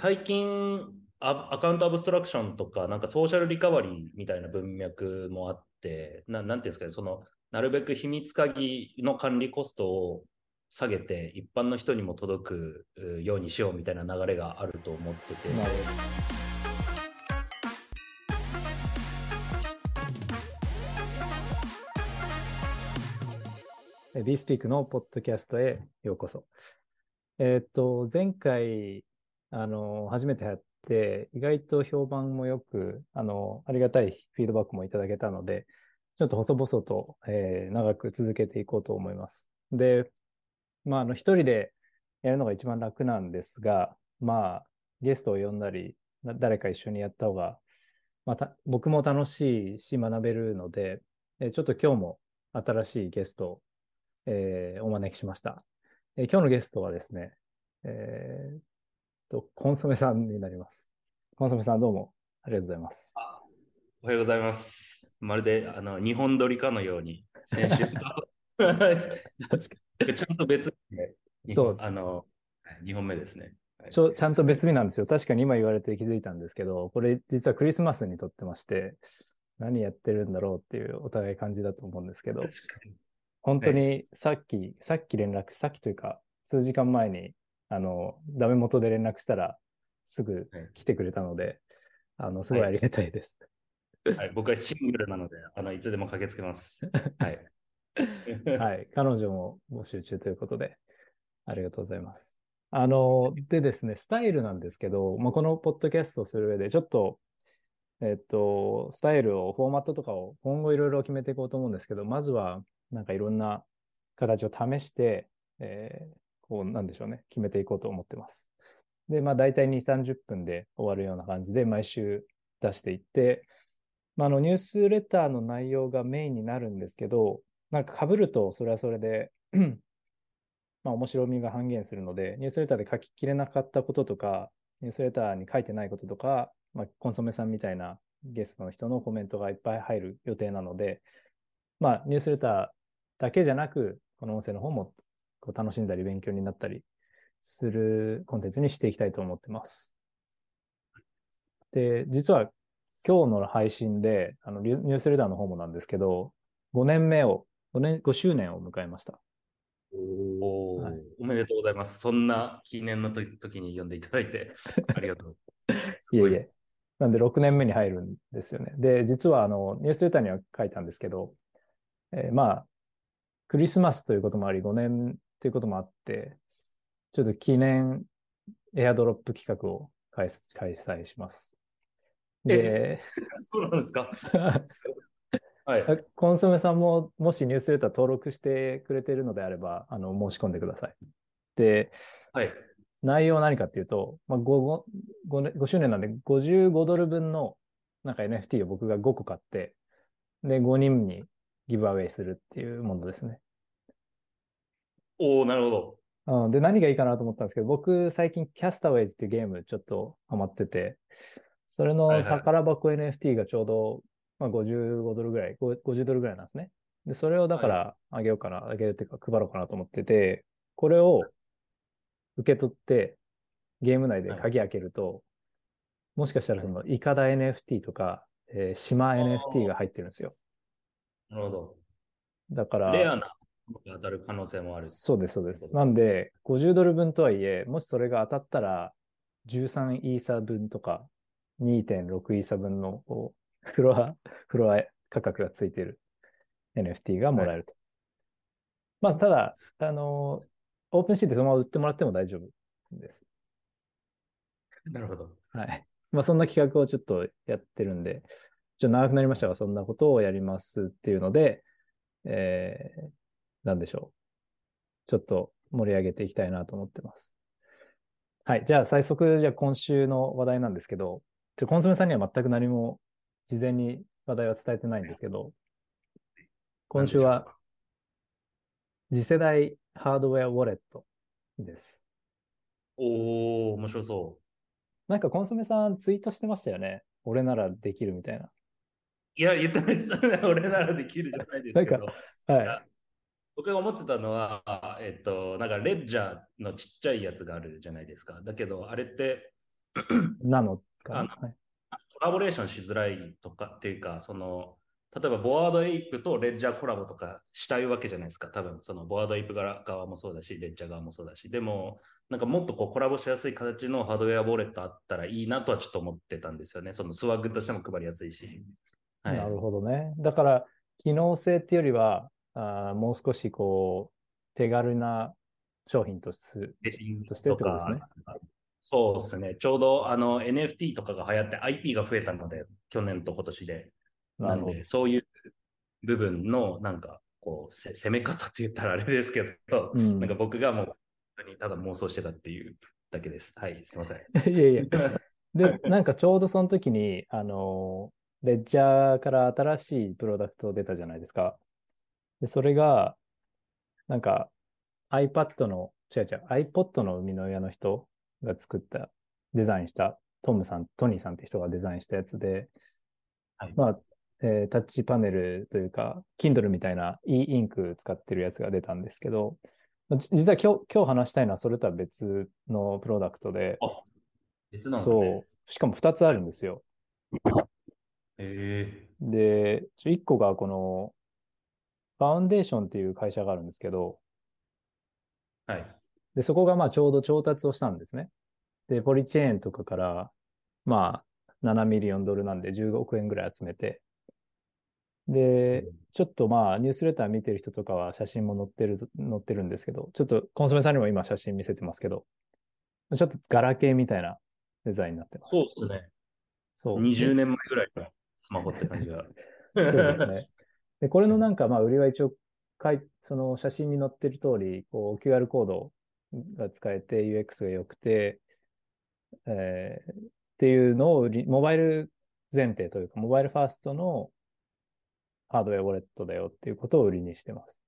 最近ア、カウントアブストラクションとか、なんかソーシャルリカバリーみたいな文脈もあって、ななんていうんですかね、その、なるべく秘密鍵の管理コストを下げて、一般の人にも届くようにしようみたいな流れがあると思ってて。なるほど BeSpeak のポッドキャストへようこそ。えっ、と、前回、あの、初めてやって、意外と評判もよく、あの、ありがたいフィードバックもいただけたので、ちょっと細々と、えー、長く続けていこうと思います。で、まあ、あの、一人でやるのが一番楽なんですが、まあ、ゲストを呼んだり、誰か一緒にやった方が、また、僕も楽しいし学べるので、ちょっと今日も新しいゲストえー、お招きしました。えー、今日のゲストはですね、えー、と、コンソメさんになります。コンソメさんどうもありがとうございます。おはようございます。まるで、あの、日本撮りかのように、先週と。ちゃんと別で、そう。あの、2本目ですね。ちょちゃんと別日なんですよ。確かに今言われて気づいたんですけど、これ実はクリスマスに撮ってまして、何やってるんだろうっていうお互い感じだと思うんですけど、本当にさっき、はい、さっき連絡、さっきというか、数時間前に、あの、ダメ元で連絡したら、すぐ来てくれたので、はい、あの、すごいありがたいです。はい、はい、僕はシングルなので、あの、いつでも駆けつけます。はい。はい、彼女も募集中ということで、ありがとうございます。あの、でですね、スタイルなんですけど、まあ、このポッドキャストをする上で、ちょっと、えっと、スタイルを、フォーマットとかを今後いろいろ決めていこうと思うんですけど、まずは、なんかいろんな形を試して、えー、こう、なんでしょうね、決めていこうと思ってます。で、まあ大体2、30分で終わるような感じで毎週出していって、まあ、あのニュースレターの内容がメインになるんですけど、なんか被るとそれはそれで まあ面白みが半減するので、ニュースレターで書ききれなかったこととか、ニュースレターに書いてないこととか、まあ、コンソメさんみたいなゲストの人のコメントがいっぱい入る予定なので、まあ、ニュースレターだけじゃなく、この音声の方もこう楽しんだり勉強になったりするコンテンツにしていきたいと思ってます。で、実は今日の配信で、あのニュースレターの方もなんですけど、5年目を、5年、5周年を迎えました。おはい、おめでとうございます。そんな記念の時に呼んでいただいて、ありがとう。いえいえ。なんで6年目に入るんですよね。で、実はあのニュースレターには書いたんですけど、えー、まあ、クリスマスということもあり、5年ということもあって、ちょっと記念エアドロップ企画を開催します。で、そうなんですか？はい、コンソメさんももしニュースレター登録してくれているのであれば、あの申し込んでください。で、はい、内容は何かっていうと、まあ5、5, 5周年なんで55ドル分のなんか NFT を僕が5個買って、で、5人にギブアウェイするっていうものですね。おおなるほど。うん、で、何がいいかなと思ったんですけど、僕、最近、キャスターウェイズっていうゲームちょっとハマってて、それの宝箱 NFT がちょうど、まあ、55ドルぐらい、50ドルぐらいなんですね。で、それをだからあげようかな、あげるっていうか配ろうかなと思ってて、これを受け取って、ゲーム内で鍵開けると、はい、もしかしたらその、イカダ NFT とか、えー、島 NFT が入ってるんですよ。なるほど。だから、レアなが当たる可能性もある。そうです、そうです。なんで、50ドル分とはいえ、もしそれが当たったら、13イーサ分とか、2.6イーサ分のフロア、フロア価格がついている NFT がもらえると。はい、まあ、ただ、あの、オープンシーでそのまま売ってもらっても大丈夫です。なるほど。はい。まあ、そんな企画をちょっとやってるんで、ちょっと長くなりましたが、そんなことをやりますっていうので、えー、なんでしょう。ちょっと盛り上げていきたいなと思ってます。はい。じゃあ、早速、じゃあ今週の話題なんですけど、ちょコンソメさんには全く何も事前に話題は伝えてないんですけど、今週は次世代ハードウェアウォレットです。おー、面白そう。なんかコンソメさんツイートしてましたよね。俺ならできるみたいな。いや、言ってないです。俺ならできるじゃないですけど。はい、僕が思ってたのは、えっと、なんかレッジャーのちっちゃいやつがあるじゃないですか。だけど、あれって、なのかのはいコラボレーションしづらいとかっていうか、その、例えばボワードエイプとレッジャーコラボとかしたいわけじゃないですか。多分そのボワードエイプ側側もそうだし、レッジャー側もそうだし。でも、なんかもっとこうコラボしやすい形のハードウェアウォレットあったらいいなとはちょっと思ってたんですよね。そのスワッグとしても配りやすいし。はい、なるほどね。だから、機能性っていうよりは、あーもう少しこう、手軽な商品とすとしてってことですね。そうですね。ちょうどあの NFT とかが流行って IP が増えたので、去年と今年で。なんで、そういう部分のなんかこうせ攻め方って言ったらあれですけど、うんなんか僕がもうただ妄想してたっていうだけです。はい、すいません。いやいや。で、なんかちょうどその時に、あの、レッジャーから新しいプロダクト出たじゃないですか。で、それが、なんか iPad の、違う違う、iPod の生みの親の人が作った、デザインした、トムさん、トニーさんって人がデザインしたやつで、はいまあ、えータッチパネルというか、Kindle みたいな e インク使ってるやつが出たんですけど、じ実は今日、今日話したいのはそれとは別のプロダクトで、あ別なんですね。そう。しかも2つあるんですよ。へで、1個がこの、ファウンデーションっていう会社があるんですけど、ーはい。で、そこがまあちょうど調達をしたんですね。で、ポリチェーンとかから、まあ、7ミリオンドルなんで15億円ぐらい集めて、で、ちょっとまあ、ニュースレター見てる人とかは写真も載ってる、載ってるんですけど、ちょっとコンソメさんにも今写真見せてますけど、ちょっとガラケーみたいなデザインになってます。そうですね。そう。20年前ぐらいのスマホって感じが。そうですね。で、これのなんか、まあ、売りは一応、かいその写真に載ってる通り、こう、QR コードが使えて、UX が良くて、えーっていうのを売り、モバイル前提というか、モバイルファーストのハードウェアウォレットだよっていうことを売りにしてます。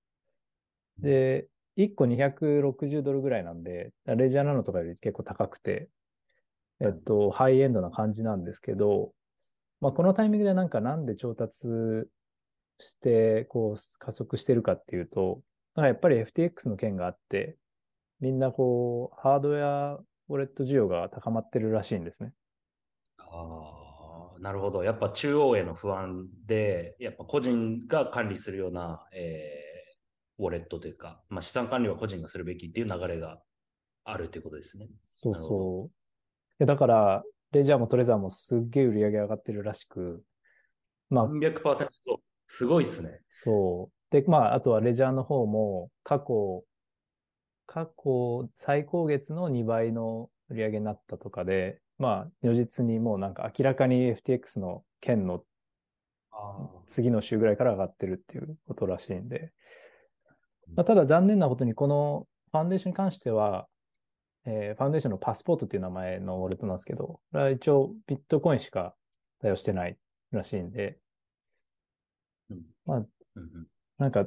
で、1個260ドルぐらいなんで、レジャーなのとかより結構高くて、えっと、ハイエンドな感じなんですけど、まあ、このタイミングでなんかなんで調達して、こう、加速してるかっていうと、なんかやっぱり FTX の件があって、みんなこう、ハードウェアウォレット需要が高まってるらしいんですね。ああ、なるほど。やっぱ中央への不安で、やっぱ個人が管理するような、えーウォレットというか、まあ、資産管理は個人がするべきっていう流れがあるということですね。そうそう。でだから、レジャーもトレザーもすっげえ売り上げ上がってるらしく、まあ、300%そう。すごいですね。そう。で、まあ、あとはレジャーの方も、過去、過去最高月の2倍の売り上げになったとかで、まあ、如実にもうなんか明らかに FTX の件のあ次の週ぐらいから上がってるっていうことらしいんで、まあ、ただ残念なことにこのファンデーションに関しては、えーファンデーションのパスポートっていう名前のウォレットなんですけど、これは一応ビットコインしか対応してないらしいんで、うんまあ、なんか、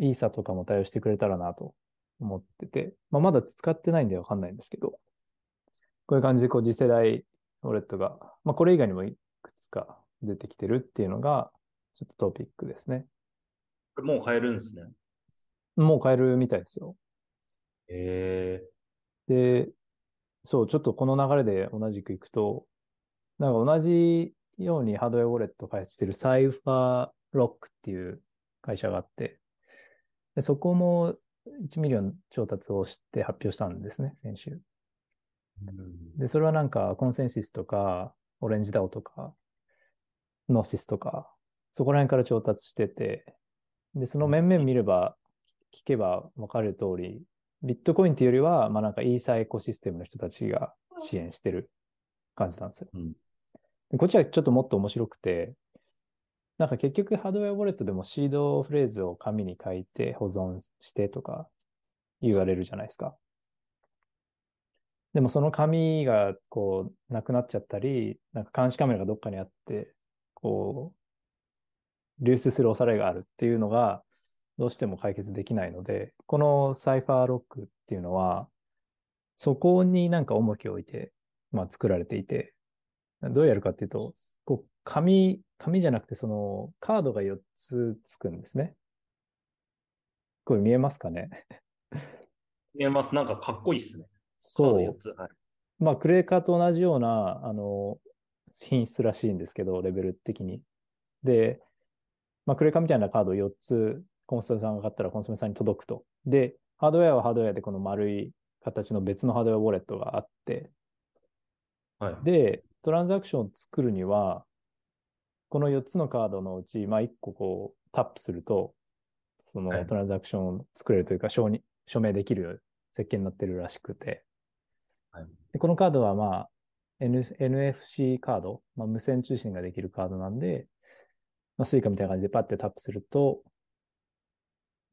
イーサとかも対応してくれたらなと思ってて、まあ、まだ使ってないんでわかんないんですけど、こういう感じでこう次世代ウォレットが、まあ、これ以外にもいくつか出てきてるっていうのが、ちょっとトピックですね。これもう買えるんですね。もう買えるみたいですよ。えで、そう、ちょっとこの流れで同じくいくと、なんか同じようにハードウェアウォレットを開発しているサイファーロックっていう会社があって、でそこも1ミリオン調達をして発表したんですね、先週。で、それはなんか ConsenSys とか、 Orange DAO とか、 Gnosis とか、そこら辺から調達してて、で、その面々見れば、聞けば分かる通り、ビットコインっていうよりは、まあなんかイーサエコシステムの人たちが支援してる感じなんですよ。うんでこっちはちょっともっと面白くて、なんか結局ハードウェアウォレットでもシードフレーズを紙に書いて保存してとか言われるじゃないですか。でもその紙がこうなくなっちゃったり、なんか監視カメラがどっかにあって、こう、流出する恐れがあるっていうのがどうしても解決できないので、このサイファーロックっていうのは、そこになんか重きを置いて、まあ作られていて、どうやるかっていうと、こ紙、紙じゃなくてそのカードが4つつくんですね。これ見えますかね？見えます。なんかかっこいいっすね。そうカード4。つはいまあ、クレーカーと同じような、あの、品質らしいんですけど、レベル的に。で、まあ、クレーカーみたいなカードを4つ、コンソメさんが買ったらコンソメさんに届くと。で、ハードウェアはハードウェアでこの丸い形の別のハードウェアウォレットがあって、はい。で、トランザクションを作るには、この4つのカードのうち、まあ、1個こうタップすると、そはい。のトランザクションを作れるというか、承認署名できる設計になってるらしくて、はい。でこのカードはまあ、N、NFC カード、まあ、無線通信ができるカードなんで、まあ、スイカみたいな感じでパッてタップすると、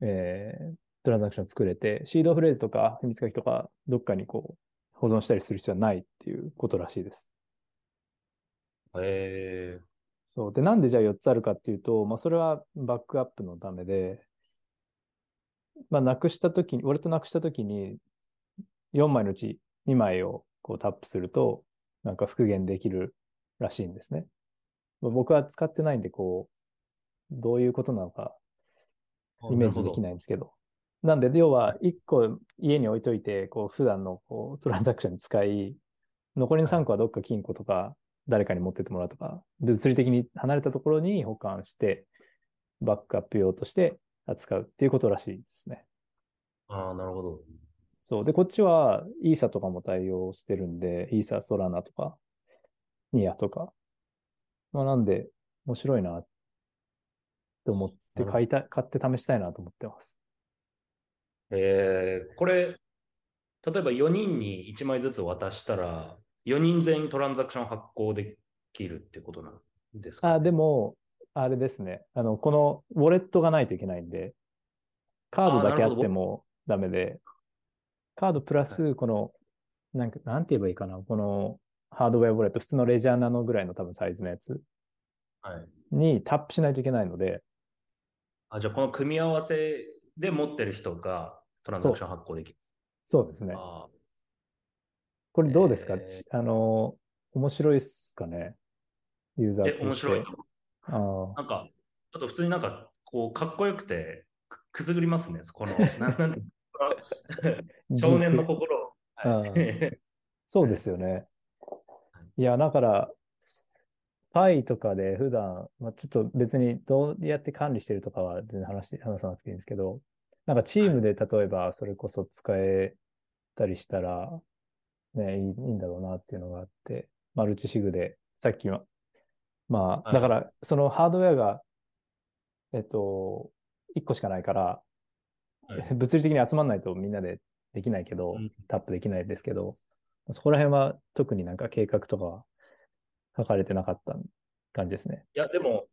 えートランザクション作れて、シードフレーズとか秘密書きとか、どっかにこう、保存したりする必要はないっていうことらしいです。えそう。で、なんでじゃあ4つあるかっていうと、まあ、それはバックアップのためで、まあ、なくしたときに、俺となくしたときに、4枚のうち2枚をこうタップすると、なんか復元できるらしいんですね。まあ僕は使ってないんで、こう、どういうことなのかー、イメージできないんですけど。なんで、要は1個家に置いといて、こう、普段のこうトランザクションに使い、残りの3個はどっか金庫とか、誰かに持ってってもらうとか、物理的に離れたところに保管して、バックアップ用として扱うっていうことらしいですね。ああ、なるほど。そう。で、こっちはイーサとかも対応してるんで、イーサ、ソラナとか、ニアとか。まあ、なんで、面白いなって思って買いた、買って試したいなと思ってます。えー、これ、例えば4人に1枚ずつ渡したら、4人全員トランザクション発行できるってことなんですか、あ、でも、あれですね。あの、このウォレットがないといけないんで、カードだけあってもダメで、カードプラス、この、なんか、なんて言えばいいかな。このハードウェアウォレット、普通のレジャーナノぐらいの多分サイズのやつはい。にタップしないといけないので、あ、じゃあこの組み合わせで持ってる人がトランザクション発行できる。そうですね。あこれどうですか、えーちあの、面白いっすかね？ユーザーえ、ーとして。面白い。あーなんか、あと普通になんか、こう、かっこよくて、くくすぐりますね。この、なんなんて 少年の心を。そうですよね。いや、だから、パイとかで普段、まあ、ちょっと別にどうやって管理してるとかは全然話し話さなくていいんですけど、なんかチームで例えばそれこそ使えたりしたら、いいいんだろうなっていうのがあって、マルチシグで、さっきは、まあ、はい。だからそのハードウェアが、えっと、1個しかないから、はい。物理的に集まんないとみんなでできないけど、うん。タップできないですけど、そこら辺は特になんか計画とかは書かれてなかった感じですね。いや、でも、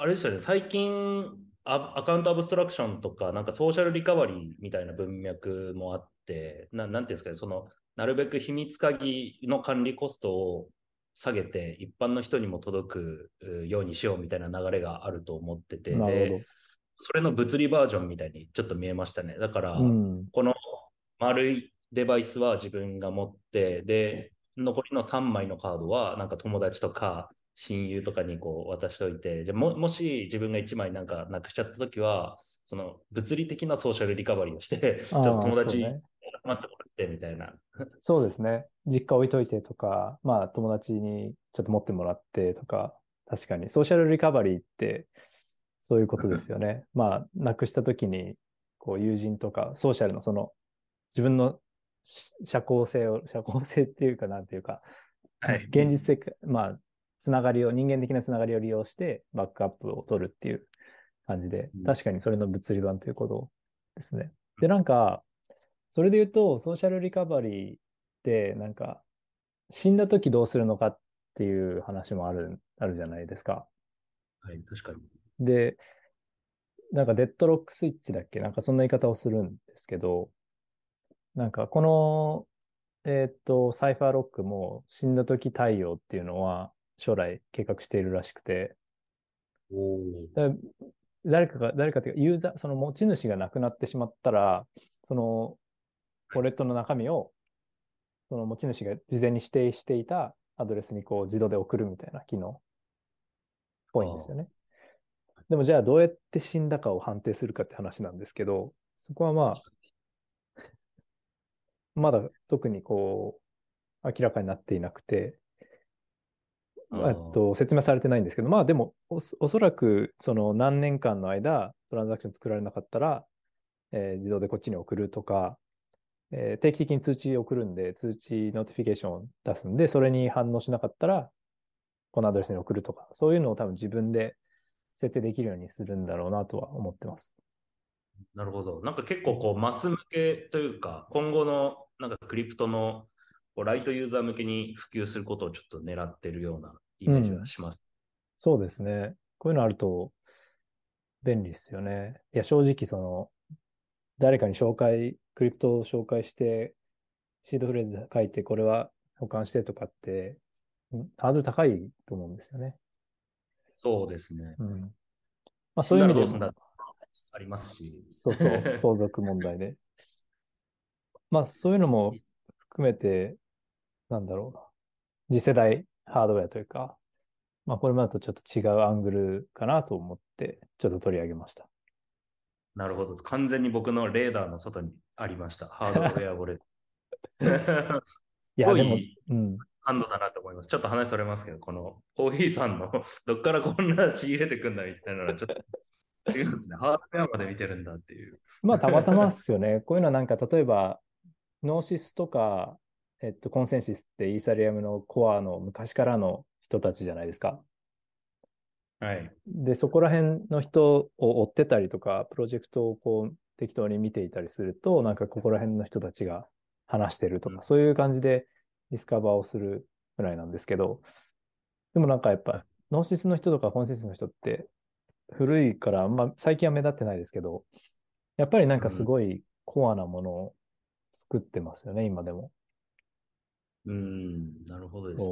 あれですよね、最近ア、アカウントアブストラクションとか、なんかソーシャルリカバリーみたいな文脈もあって、ななんていうんですかね、その、なるべく秘密鍵の管理コストを下げて、一般の人にも届くうようにしようみたいな流れがあると思ってて、それの物理バージョンみたいにちょっと見えましたね。だから。うん。この丸いデバイスは自分が持って、で、残りの3枚のカードは、なんか友達とか親友とかにこう渡しといて、じゃあももし自分が1枚なんかなくしちゃったときは、その物理的なソーシャルリカバリーをして、ちょっと友達待ってもらってみたいな。そうですね。実家置いといてとか、まあ友達にちょっと持ってもらってとか、確かに。ソーシャルリカバリーってそういうことですよね。まあ、なくしたときに、こう友人とか、ソーシャルのその自分のし社交性を、社交性っていうかなんていうか、はい。現実的、まあ、つながりを、人間的なつながりを利用してバックアップを取るっていう感じでうん、確かにそれの物理版ということですね。で、なんか、それで言うと、ソーシャルリカバリーって、なんか、死んだ時どうするのかっていう話もある、あるじゃないですか。はい、確かに。で、なんかデッドロックスイッチだっけ？なんかそんな言い方をするんですけど、なんかこの、えーっと、サイファーロックも死んだ時対応っていうのは将来計画しているらしくて、誰かが、誰かというか、ユーザー、その持ち主が亡くなってしまったら、その、ウォレットの中身を、その持ち主が事前に指定していたアドレスにこう自動で送るみたいな機能。っぽいんですよね。でもじゃあどうやって死んだかを判定するかって話なんですけど、そこはまあ、まだ特にこ明らかになっていなくて、えっと、説明されてないんですけど、まあでもおそ、おそらくその何年間の間、トランザクション作られなかったら、えー自動でこっちに送るとか、えー定期的に通知送るんで、通知 notification を出すんで、それに反応しなかったら、このアドレスに送るとか、そういうのを多分自分で設定できるようにするんだろうなとは思ってます。なるほど。なんか結構こうマス向けというか、今後のなんかクリプトのこうライトユーザー向けに普及することをちょっと狙ってるようなイメージがします。そうですね。こういうのあると便利ですよね。いや、正直その、誰かに紹介、クリプトを紹介して、シードフレーズ書いて、これは保管してとかって、んハードル高いと思うんですよね。そうですね。うん。まあそういう意味でもどうすんだありますし。そうそう、相続問題で。まあそういうのも含めて、なんだろうな。次世代ハードウェアというか、まあこれまでとちょっと違うアングルかなと思って、ちょっと取り上げました。なるほど。完全に僕のレーダーの外にありました。ハードウェアウォレット。いや、すごいでも、うん。ハンドだなと思います。ちょっと話それますけど、このコーヒーさんの どっからこんな仕入れてくんだみたいなのはちょっとありますね。ハードウェアまで見てるんだっていう。まあ、たまたまっすよね。こういうのはなんか、例えば、ノーシスとか、えっと、 ConsenSys ってイーサリアムのコアの昔からの人たちじゃないですか。はい。で、そこら辺の人を追ってたりとか、プロジェクトをこう適当に見ていたりすると、なんかここら辺の人たちが話してるとか、うんそういう感じで discover をするぐらいなんですけど、でもなんかやっぱ、 Gnosis の人とか ConsenSys の人って古いから、まあ最近は目立ってないですけど、やっぱりなんかすごいコアなものを作ってますよね、今でも。うーん、なるほどです。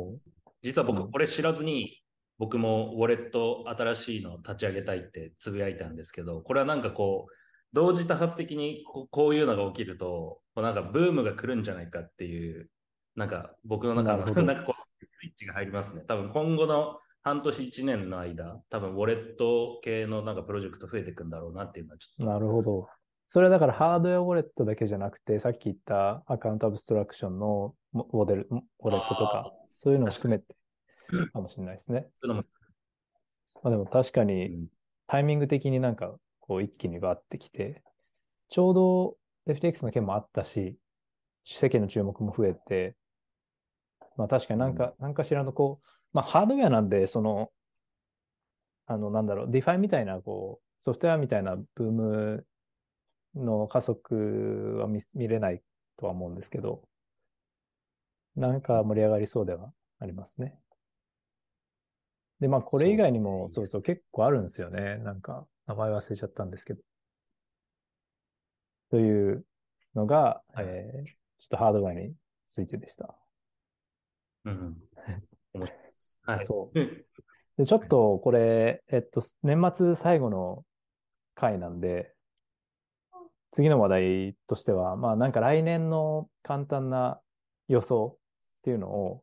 実は僕これ知らずに、僕もウォレット新しいの立ち上げたいってつぶやいたんですけど、これはなんかこう、同時多発的にここういうのが起きると、こうなんかブームが来るんじゃないかっていう、なんか僕の中の なんかこう、スイッチが入りますね。多分今後の半年1年の間、多分ウォレット系のなんかプロジェクト増えていくんだろうなっていうのはちょっと。なるほど。それはだからハードウェアウォレットだけじゃなくて、さっき言ったアカウントアブストラクションのモモデル、ウォレットとかあ、そういうのも含めてうん。かもしれないですね。そういうのも。まあ、でも確かうにん。タイミング的になんかこう一気にバーってきて、ちょうど FTX の件もあったし、世間の注目も増えて、まあ確かになんか、なんかしらのこう、まあハードウェアなんで、その、あの、なんだろう、DeFi みたいな、こう、ソフトウェアみたいなブームの加速は見見れないとは思うんですけど、なんか盛り上がりそうではありますね。で、まあ、これ以外にも、そううそう、結構あるんですよね。なんか、名前忘れちゃったんですけど。というのが、はいえーちょっとハードウェアについてでした。うん。はい。そう で、ちょっとこれ、えっと、年末最後の回なんで、次の話題としては、まあなんか来年の簡単な予想っていうのを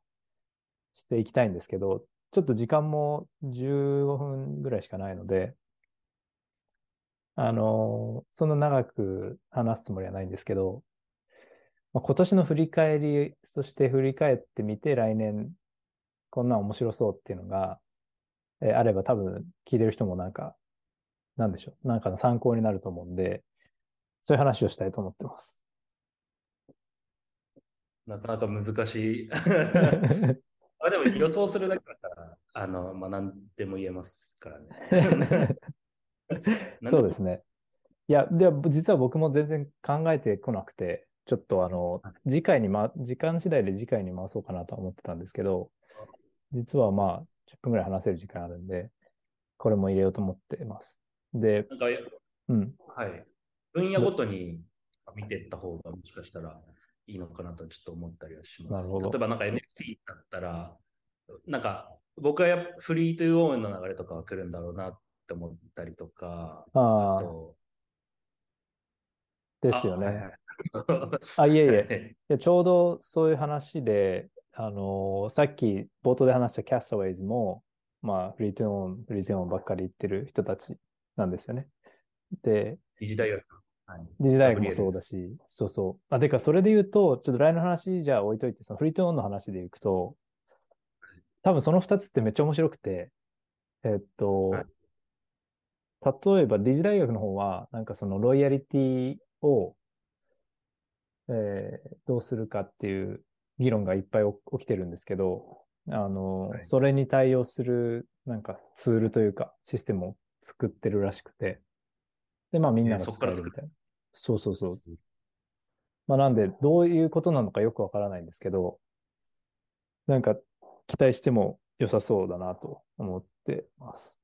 していきたいんですけど、ちょっと時間も15分ぐらいしかないので、あの、そんな長く話すつもりはないんですけど、まあ、今年の振り返り、そして振り返ってみて来年こんな面白そうっていうのが、えーあれば多分聞いてる人もなんか、なんでしょう、なんかの参考になると思うんで、そういう話をしたいと思ってます。なかなか難しい。あでも予想するだけだったら、あの、まあ、何でも言えますからね。そうですね。いや、では実は僕も全然考えてこなくて、ちょっとあの、次回に、ま、時間次第で次回に回そうかなとは思ってたんですけど、実はまあ、10分ぐらい話せる時間あるんで、これも入れようと思ってます。で、なんか、うん、はい。分野ごとに見ていった方がもしかしたらいいのかなとちょっと思ったりはします。例えばなんか NFT だったら、なんか僕はやっぱフリーというオーンの流れとかは来るんだろうなって思ったりとか、ああ、と、ですよね。あはいえいえ。はいいやちょうどそういう話で、あのーさっき冒頭で話したキャストウェイズも、まあ、フリートゥーオン、フリートゥーオンばっかり言ってる人たちなんですよね。で、二次大学。はい。理事大学もそうだし、そうそう。あ、てか、それで言うと、ちょっとラインの話じゃあ置いといて、そのフリートオンの話でいくと、多分その2つってめっちゃ面白くて、えっと、はい。例えば、理事大学の方は、なんかそのロイヤリティを、えーどうするかっていう議論がいっぱい起きてるんですけど、あの、はい。それに対応する、なんかツールというか、システムを作ってるらしくて、で、まあみんなが使えーそっからえるみたいな。そうそうそう。まあなんで、どういうことなのかよくわからないんですけど、なんか期待しても良さそうだなと思ってます。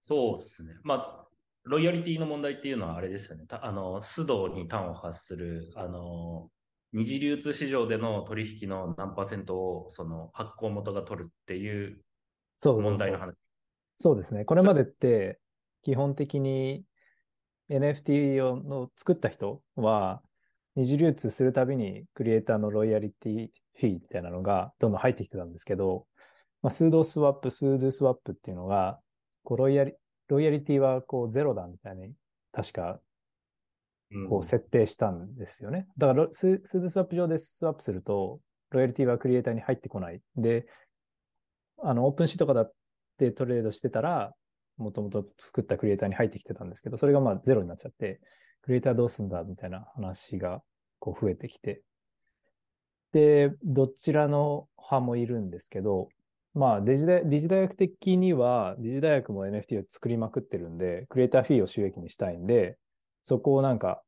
そうですね。まあ、ロイヤリティの問題っていうのはあれですよね。たあの、須藤に端を発する、あの、二次流通市場での取引の何パーセントをその発行元が取るっていうそうそうそう問題の話。そうですね。これまでって、基本的に NFT をの作った人は、二次流通するたびにクリエイターのロイヤリティフィーみたいなのがどんどん入ってきてたんですけど、まあ、 Sudoswap、Sudoswap っていうのが、こうロイヤリロイヤリティはこうゼロだみたいに、確かうんこう設定したんですよね。だからロス、 Sudoswap 上でスワップすると、ロイヤリティはクリエイターに入ってこない。で、あの、 OpenSea とかだってトレードしてたら、もともと作ったクリエイターに入ってきてたんですけど、それがまあゼロになっちゃって、クリエイターどうすんだみたいな話がこう増えてきて。で、どちらの派もいるんですけど、まあデジ大、理事大学的には、理事大学も NFT を作りまくってるんで、クリエイターフィーを収益にしたいんで、そこをなんか、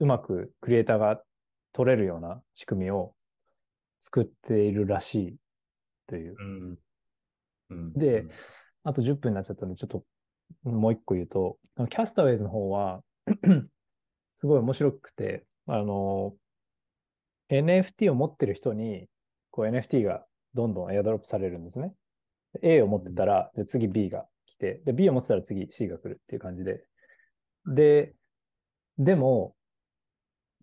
うまくクリエイターが取れるような仕組みを作っているらしいという。うんうんでうんあと10分になっちゃったんで、ちょっともう一個言うと、あの Castaways の方は、すごい面白くて、あの、NFT を持ってる人に、こう NFT がどんどんエアドロップされるんですね。A を持ってたら、じゃあ次 B が来て、で、B を持ってたら次 C が来るっていう感じで。で、でも、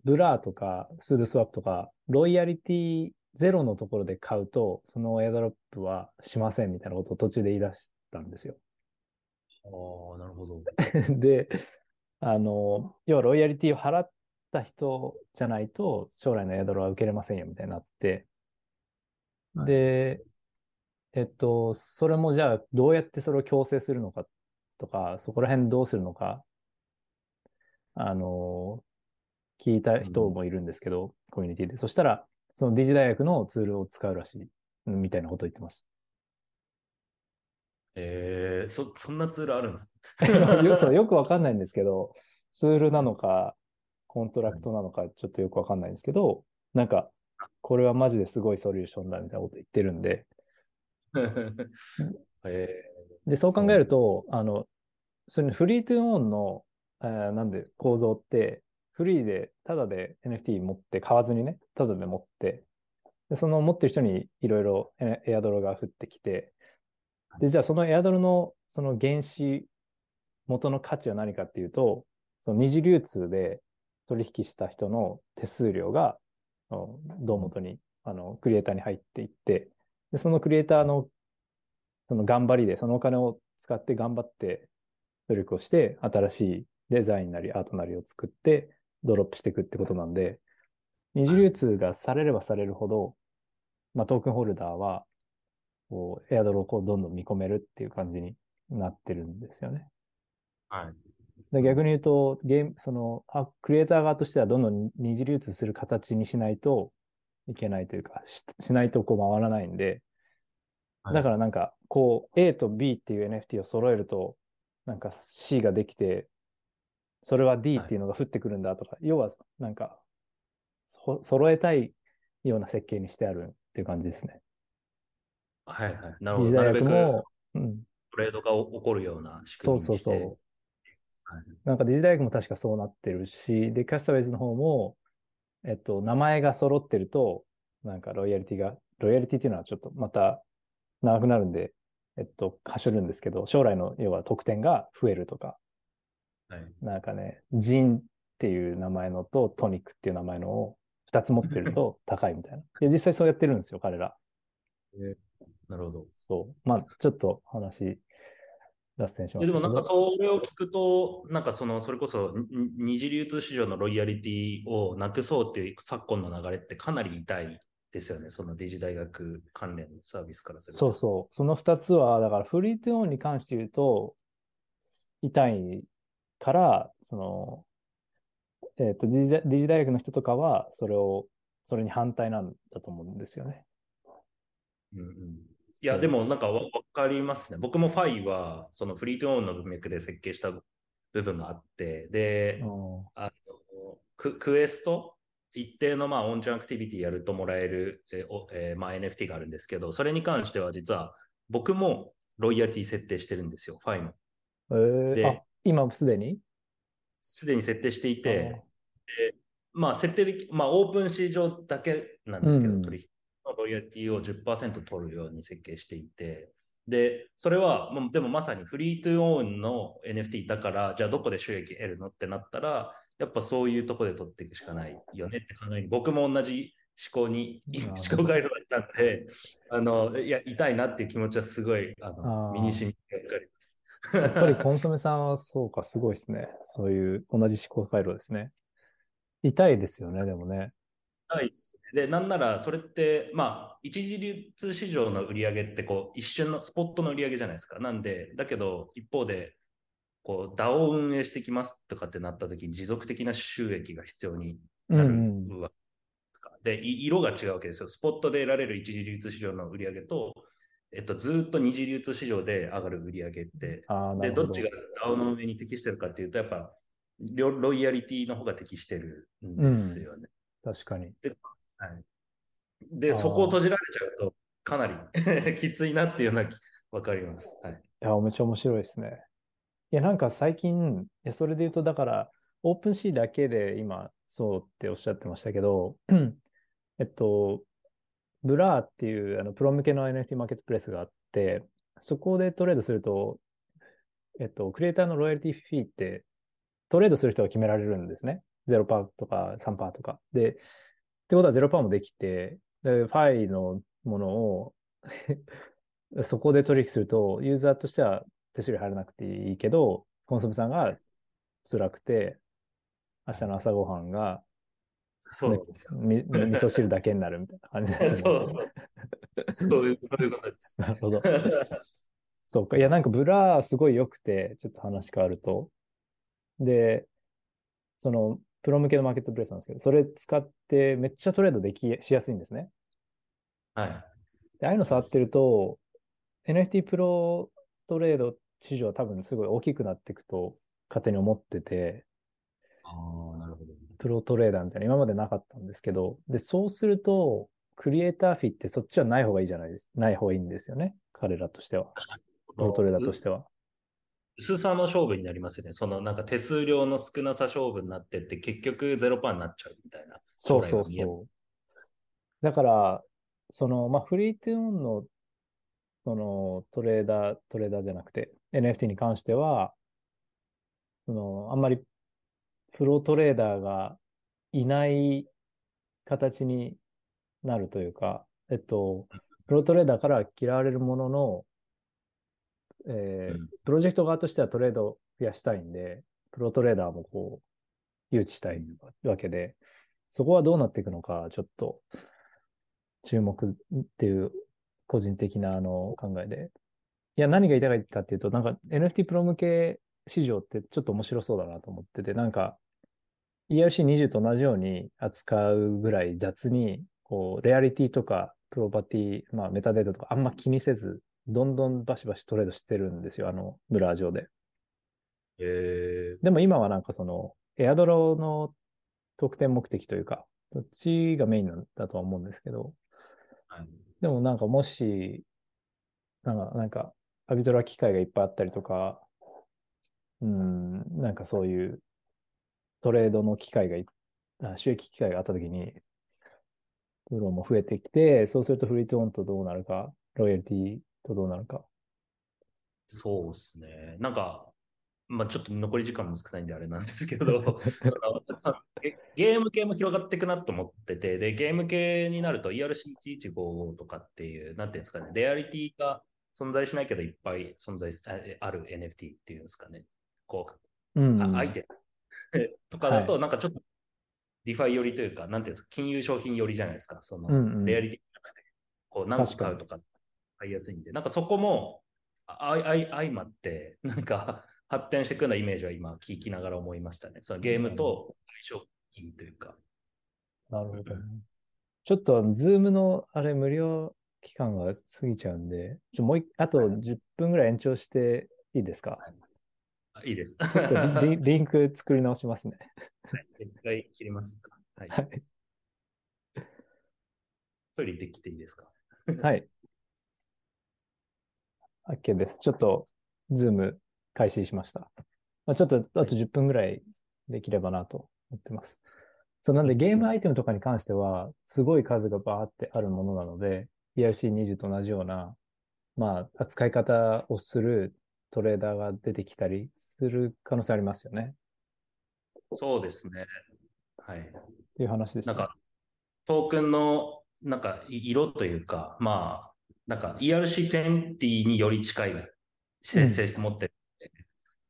Blur とか Sudoswap とか、ロイヤリティゼロのところで買うと、そのエアドロップはしませんみたいなことを途中で言い出したんですよ。ああ、なるほど。で、あの、要はロイヤリティを払った人じゃないと、将来のエアドロは受けれませんよみたいになって、はいで、えっと、それもじゃあどうやってそれを強制するのかとか、そこら辺どうするのか、あの、聞いた人もいるんですけど、コミュニティで。そしたら、そのディジ大学のツールを使うらしい、うんみたいなことを言ってました。えー、そ、そんなツールあるんです よよくわかんないんですけど、ツールなのか、コントラクトなのか、ちょっとよくわかんないんですけど、なんか、これはマジですごいソリューションだみたいなこと言ってるんで、えで、そう考えると、あの、その Free to Own の、えーなんで構造って、フリーで、ただで NFT 持って、買わずにね、ただで持って、で、その持ってる人にいろいろエエアドロが降ってきて、で、じゃあそのエアドロのその原資元の価値は何かっていうと、その二次流通で取引した人の手数料が、あの胴元に、あの、クリエイターに入っていって、で、そのクリエイターの、その頑張りで、そのお金を使って頑張って努力をして、新しいデザインなりアートなりを作って、ドロップしていくってことなんで、二次流通がされればされるほど、まあ、トークンホルダーは、こう、エアドロをこうどんどん見込めるっていう感じになってるんですよね。はい。で逆に言うと、ゲーム、その、あクリエイター側としてはどんどん二次流通する形にしないといけないというか、ししないとこう回らないんで、はいだからなんか、こう、A と B っていう NFT を揃えると、なんか C ができて、それは D っていうのが降ってくるんだとか、要はなんか、そ揃えたいような設計にしてあるっていう感じですね。はいはい。なるほど。なるべくうん、トレードが起こるような仕そう組みにして。そうそう。はいなんかデジ大学も確かそうなってるし、で、キャスターウェイズの方も、えっと、名前が揃ってると、なんかロイヤリティが、ロイヤリティっていうのはちょっとまた長くなるんで、えっと、はしょるんですけど、将来の要は得点が増えるとか、はい。なんかね、ジンっていう名前のとトニックっていう名前のを2つ持ってると高いみたいな。で、実際そうやってるんですよ、彼ら。なるほど。そう。まあ、ちょっと話脱線しまでも。なんかそれを聞くと、なんかその、それこそに二次流通市場のロイヤリティをなくそうっていう昨今の流れってかなり痛いですよね。その理事大学関連のサービスからすると。そうそう。その2つは、だからフリートゥーオンに関して言うと、痛いから、その、えっ、と、理事理事大学の人とかは、それを、それに反対なんだと思うんですよね。うんうんいや、でもなんかわわかりますね。僕もファイは、そのフリートゥーオンの文脈で設計した部分があって、で、うん、あのククエスト、一定のまあ on-chain activity やるともらえる、えーおえーまあ、NFT があるんですけど、それに関しては実は僕もロイヤリティ設定してるんですよ、ファイの。えーであ、今すでに？すでに設定していて、でまあ設定でき、まあ OpenSea 上だけなんですけど、うん。取引のロイヤリティを10%取るように設計していて、で、それは、もうでもまさに Free to Own の NFT だから、じゃあどこで収益得るのってなったら、やっぱそういうとこで取っていくしかないよねって考えに、僕も同じ思考に、思考回路だったんで、あの、いや、痛いなっていう気持ちはすごい、ああの、ー身に染みてわかります。やっぱりコンソメさんはそうか、すごいですね。そういう同じ思考回路ですね。痛いですよね、でもね。はいですね。で、なんなら、それって、まあ、一次流通市場の売り上げって、こう、一瞬のスポットの売り上げじゃないですか。なんで、だけど、一方で、こう、DAO を運営してきますとかってなった時に、持続的な収益が必要にうんなるうん。わけですか。で、い色が違うわけですよ。スポットで得られる一次流通市場の売り上げと、えっと、ずーっと二次流通市場で上がる売り上げって、ああ、なで、るほど。どっちが DAO の上に適してるかっていうと、やっぱ、ロロイヤリティの方が適してるんですよね。確かに。はい、で、そこを閉じられちゃうと、かなり きついなっていうのはわかります。はい。いや、めっちゃ面白いですね。いや、なんか最近、いやそれで言うと、だから、 OpenSea だけで今、そうっておっしゃってましたけど、えっと、 Blur っていうあのプロ向けの NFT マーケットプレイスがあって、そこでトレードすると、えっと、クリエイターのロイヤリティフィーって、トレードする人が決められるんですね。0%とか3%とか。で、ってことは0%もできて、で、ファイのものを そこで取引すると、ユーザーとしては手数料払わなくていいけど、コンソメさんが辛くて、明日の朝ごはんがそうですよ。み味噌汁だけになるみたいな感じにな そうそう。そういうそういうことです。なるほど。そうか。いや、なんか Blur すごい良くて、ちょっと話変わると。で、その、プロ向けのマーケットプレイスなんですけど、それ使ってめっちゃトレードできしやすいんですね。はい。で、ああいうの触ってると、NFT プロトレード市場は多分すごい大きくなっていくと勝手に思ってて、ああ、なるほど。プロトレーダーみたいな今までなかったんですけど、で、そうすると、クリエイターフィーってそっちはない方がいいじゃないです。ない方がいいんですよね。彼らとしては。プロトレーダーとしては。薄さの勝負になりますよね。そのなんか手数料の少なさ勝負になってって、結局0%になっちゃうみたいな。そうそうそう。だから、その、まあ、フリートゥーンの、その、トレーダー、トレーダーじゃなくて、NFT に関しては、その、あんまり、プロトレーダーがいない形になるというか、えっと、プロトレーダーから嫌われるものの、えーうんプロジェクト側としてはトレードを増やしたいんで、プロトレーダーもこう、誘致したいわけで、そこはどうなっていくのか、ちょっと注目っていう個人的なあの考えで。いや、何が言いたいかっていうと、なんか NFT プロ向け市場ってちょっと面白そうだなと思ってて、なんか ERC20 と同じように扱うぐらい雑に、こう、レアリティとかプロパティ、まあメタデータとかあんま気にせず、どんどんバシバシトレードしてるんですよ、あの、 Blur 上で。えでも今はなんかその、エアドロの得点目的というか、どっちがメインなんだとは思うんですけど、ーはい。でもなんかもし、なんか、なんか、アビトラ機会がいっぱいあったりとか、うん、なんかそういうトレードの機会が収益機会があったときに、プロも増えてきて、そうするとフリートオンとどうなるか、ロイヤリティとどうなるか。そうですね。なんか、まあちょっと残り時間も少ないんであれなんですけど、ゲゲーム系も広がっていくなと思ってて、で、ゲーム系になると ERC115 とかっていう、なんていうんですかね、レアリティが存在しないけどいっぱい存在ある NFT っていうんですかね。こう、うん、あアイテム とかだと、なんかちょっと DeFi 寄りというか、なんていうんですか、金融商品寄りじゃないですか。その、レアリティなくて、こう何個買うとか買いやすいんで、なんかそこもあい相まって、なんか発展していくようなイメージは今聞きながら思いましたね。そのゲームと相性いいというか。なるほど、ね。ちょっと、 Zoom のあれ無料期間が過ぎちゃうんで、ちょもうあと10分ぐらい延長していいですか、はい、いいです。ちょっとリ リンク作り直しますね。はい、一回切りますか。はい。はい、トイレ行ってきていいですか？はい。OK です。ちょっと、 Zoom 開始しました。まあ、ちょっと、あと10分ぐらいできればなと思ってます。そう、なんでゲームアイテムとかに関しては、すごい数がバーってあるものなので、ERC20 と同じような、まあ、扱い方をするトレーダーが出てきたりする可能性ありますよね。そうですね。はい。っていう話です、ね。なんか、トークンの、なんか、色というか、まあ、なんか ERC20 により近い性質持ってる、うん、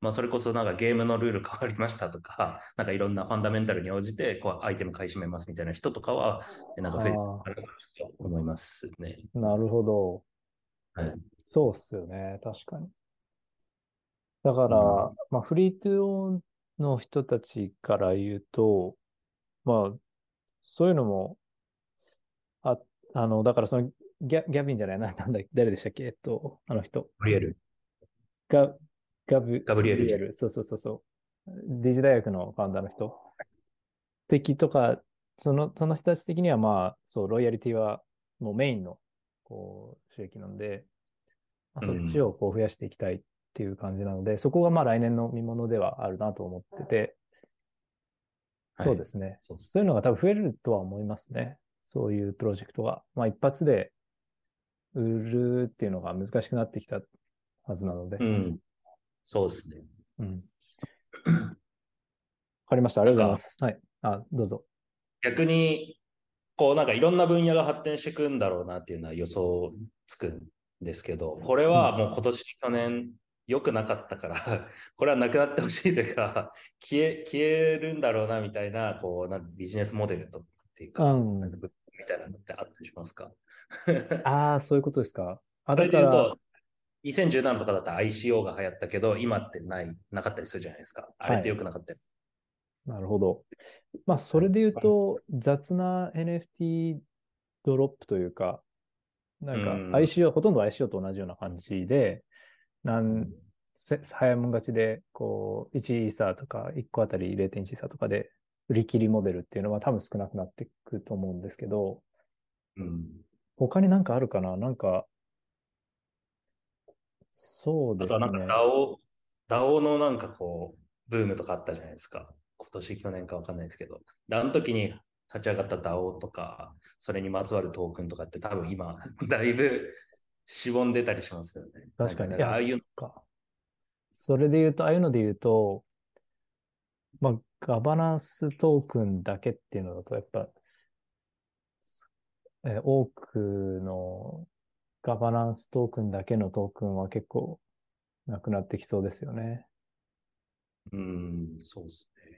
まあそれこそなんかゲームのルール変わりましたとか、なんかいろんなファンダメンタルに応じてこうアイテム買い占めますみたいな人とかは、なんか増えてると思いますね。なるほど。はい、そうっすよね、確かに。だから、うん、まあフリートゥーオンの人たちから言うと、まあ、そういうのも、あ、あの、だからそのギャギャビンじゃないな、なんだ、誰でしたっけ？えっと、あの人。ガブリエル。ガガブガブリエル。エルそうそうそうそう。ディジ大学のファウンダーの人。的とか、その、その人たち的にはまあ、そう、ロイヤリティはもうメインの、こう、収益なんで、まあ、そっちをこう増やしていきたいっていう感じなので、うん、そこがまあ来年の見物ではあるなと思ってて、そうですね、そうそういうのが多分増えるとは思いますね。そういうプロジェクトが。まあ一発で売るっていうのが難しくなってきたはずなので。うん。そうですね。うん。わかりました。ありがとうございます。はい。あ、どうぞ。逆に、こうなんかいろんな分野が発展していくんだろうなっていうのは予想つくんですけど、これはもう今年、去年良くなかったから、これはなくなってほしいというか、消え、消えるんだろうなみたいな、こう、なビジネスモデルとっていうか、うん、みたいなのってあったりしますか？ああ、そういうことですか。あ、だから。2017とかだったら ICO が流行ったけど、今ってない、なかったりするじゃないですか。あれってよくなかったよ、はい、なるほど。まあ、それで言うと、雑な NFT ドロップというか、なんか ICO、ほとんど ICO と同じような感じで、なん早いもん勝ちで、こう、1イーサーとか、1個あたり0.1イーサーとかで売り切りモデルっていうのは多分少なくなっていくと思うんですけど、うん、他になんかあるかな？なんか、そうですね。なんか DAO、DAO のなんかこう、ブームとかあったじゃないですか。今年、去年かわかんないですけど。で、あの時に立ち上がった DAO とか、それにまつわるトークンとかって多分今、だいぶしぼんでたりしますよね。確かに。ああいうのか。それで言うと、ああいうので言うと、まあ、ガバナンストークンだけっていうのだと、やっぱ、え多くのガバナンストークンだけのトークンは結構なくなってきそうですよね。うん、そうですね。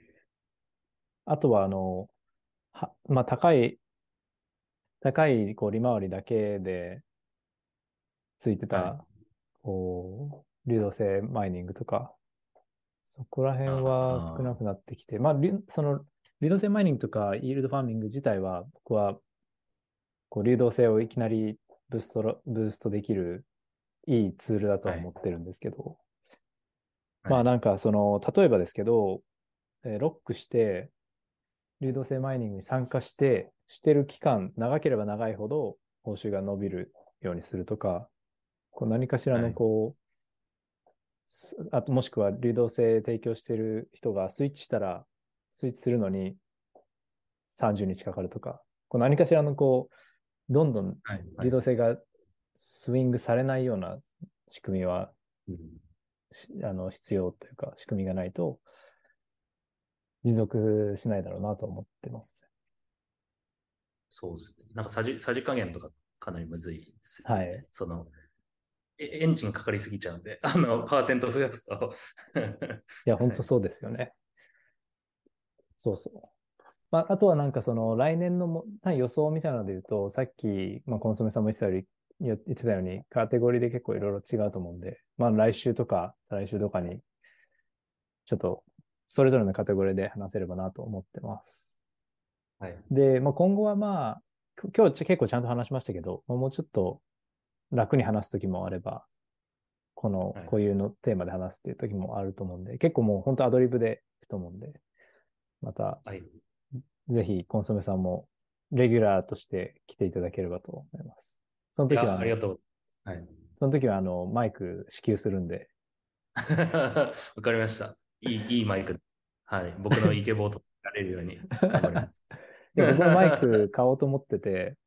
あとは、あの、は、まあ、高い、高い、こう、利回りだけでついてた、はい、こう、流動性マイニングとか、そこら辺は少なくなってきて、まあ、その、流動性マイニングとか、イールドファーミング自体は、僕は、こう、流動性をいきなりブースト、ブーストできるいいツールだとは思ってるんですけど、はい、まあなんかその、例えばですけど、えー、ロックして、流動性マイニングに参加して、してる期間、長ければ長いほど報酬が伸びるようにするとか、こう何かしらのこう、あともしくは流動性提供している人がスイッチしたら、スイッチするのに30日かかるとか、こう何かしらのこう、どんどん流動性がスイングされないような仕組みは、あの必要というか、仕組みがないと、持続しないだろうなと思ってます、ね。そうですね。なんかさじさじ加減とかかなりむずいです、ね。はい。そのエンジンかかりすぎちゃうんで、あの、パーセント増やすと。いや、本当そうですよね。そうそう。まあ、あとはなんかその来年のも予想みたいなので言うと、さっき、まあ、コンソメさんも言ってたより、言ってたように、カテゴリーで結構いろいろ違うと思うんで、まあ来週とか再来週とかに、ちょっとそれぞれのカテゴリーで話せればなと思ってます。はい。で、まあ、今後はまあ、き今日結構ちゃんと話しましたけど、もうちょっと楽に話す時もあれば、このはい、こういうのテーマで話すっていう時もあると思うんで、結構もう本当アドリブでいくと思うんで、またはい。ぜひコンソメさんもレギュラーとして来ていただければと思います。その時はありがとう。はい。その時はあのマイク支給するんで、わかりました。いい、いいマイクで。はい。僕のイケボーとやれるように頑張ります。いや僕もマイク買おうと思ってて、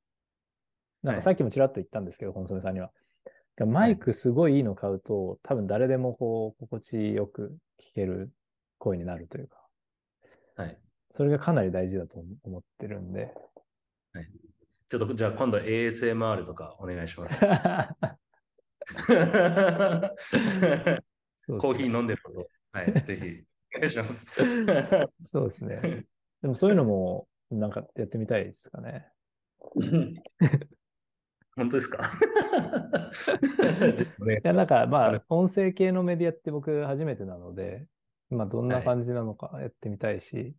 なんはいかさっきもちらっと言ったんですけど、コンソメさんには。マイクすごいいいの買うと、多分誰でもこう、心地よく聞ける声になるというか、はい。それがかなり大事だと思ってるんで。ちょっと、じゃあ今度 ASMR とかお願いします。コーヒー飲んででること。はい。ぜひ、お願いします。そうですね。でもそういうのも、なんかやってみたいですかね。本当ですか？いや、なんかまあ音声系のメディアって僕初めてなので、まあどんな感じなのかやってみたいし、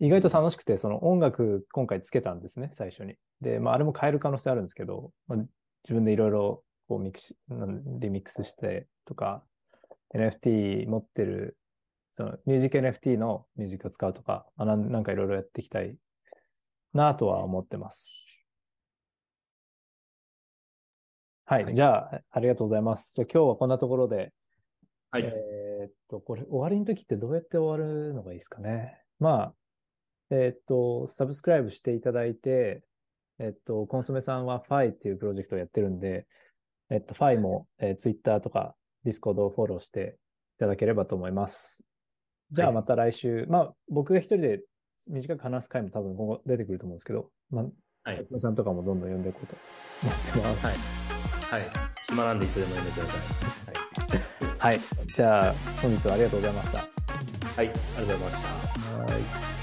意外と楽しくて、その音楽今回つけたんですね、最初に。で、まああれも変える可能性あるんですけど、まあ、自分でいろいろこうミキス、リミックスしてとか、NFT 持ってる、そのミュージック NFT のミュージックを使うとか、まあ、なんなんかいろいろやっていきたいなとは思ってます。はい、はいじゃあ、ありがとうございます。じゃあ今日はこんなところで、はい。えーっと、これ、終わりの時ってどうやって終わるのがいいですかね。まあ、えーっと、サブスクライブしていただいて、えーっと、コンソメさんは FI っていうプロジェクトをやってるんで、えーっと、FI も、えー Twitter とか Discord をフォローしていただければと思います。じゃあはいまた来週、まあ、僕が一人で短く話す回も多分今後出てくると思うんですけど、まあ、はいコンソメさんとかもどんどん呼んでいこうと思ってます。はい。はい。暇なんでいつでも読んでください。はい。じゃあ、本日はありがとうございました。はい。はい。ありがとうございました。はい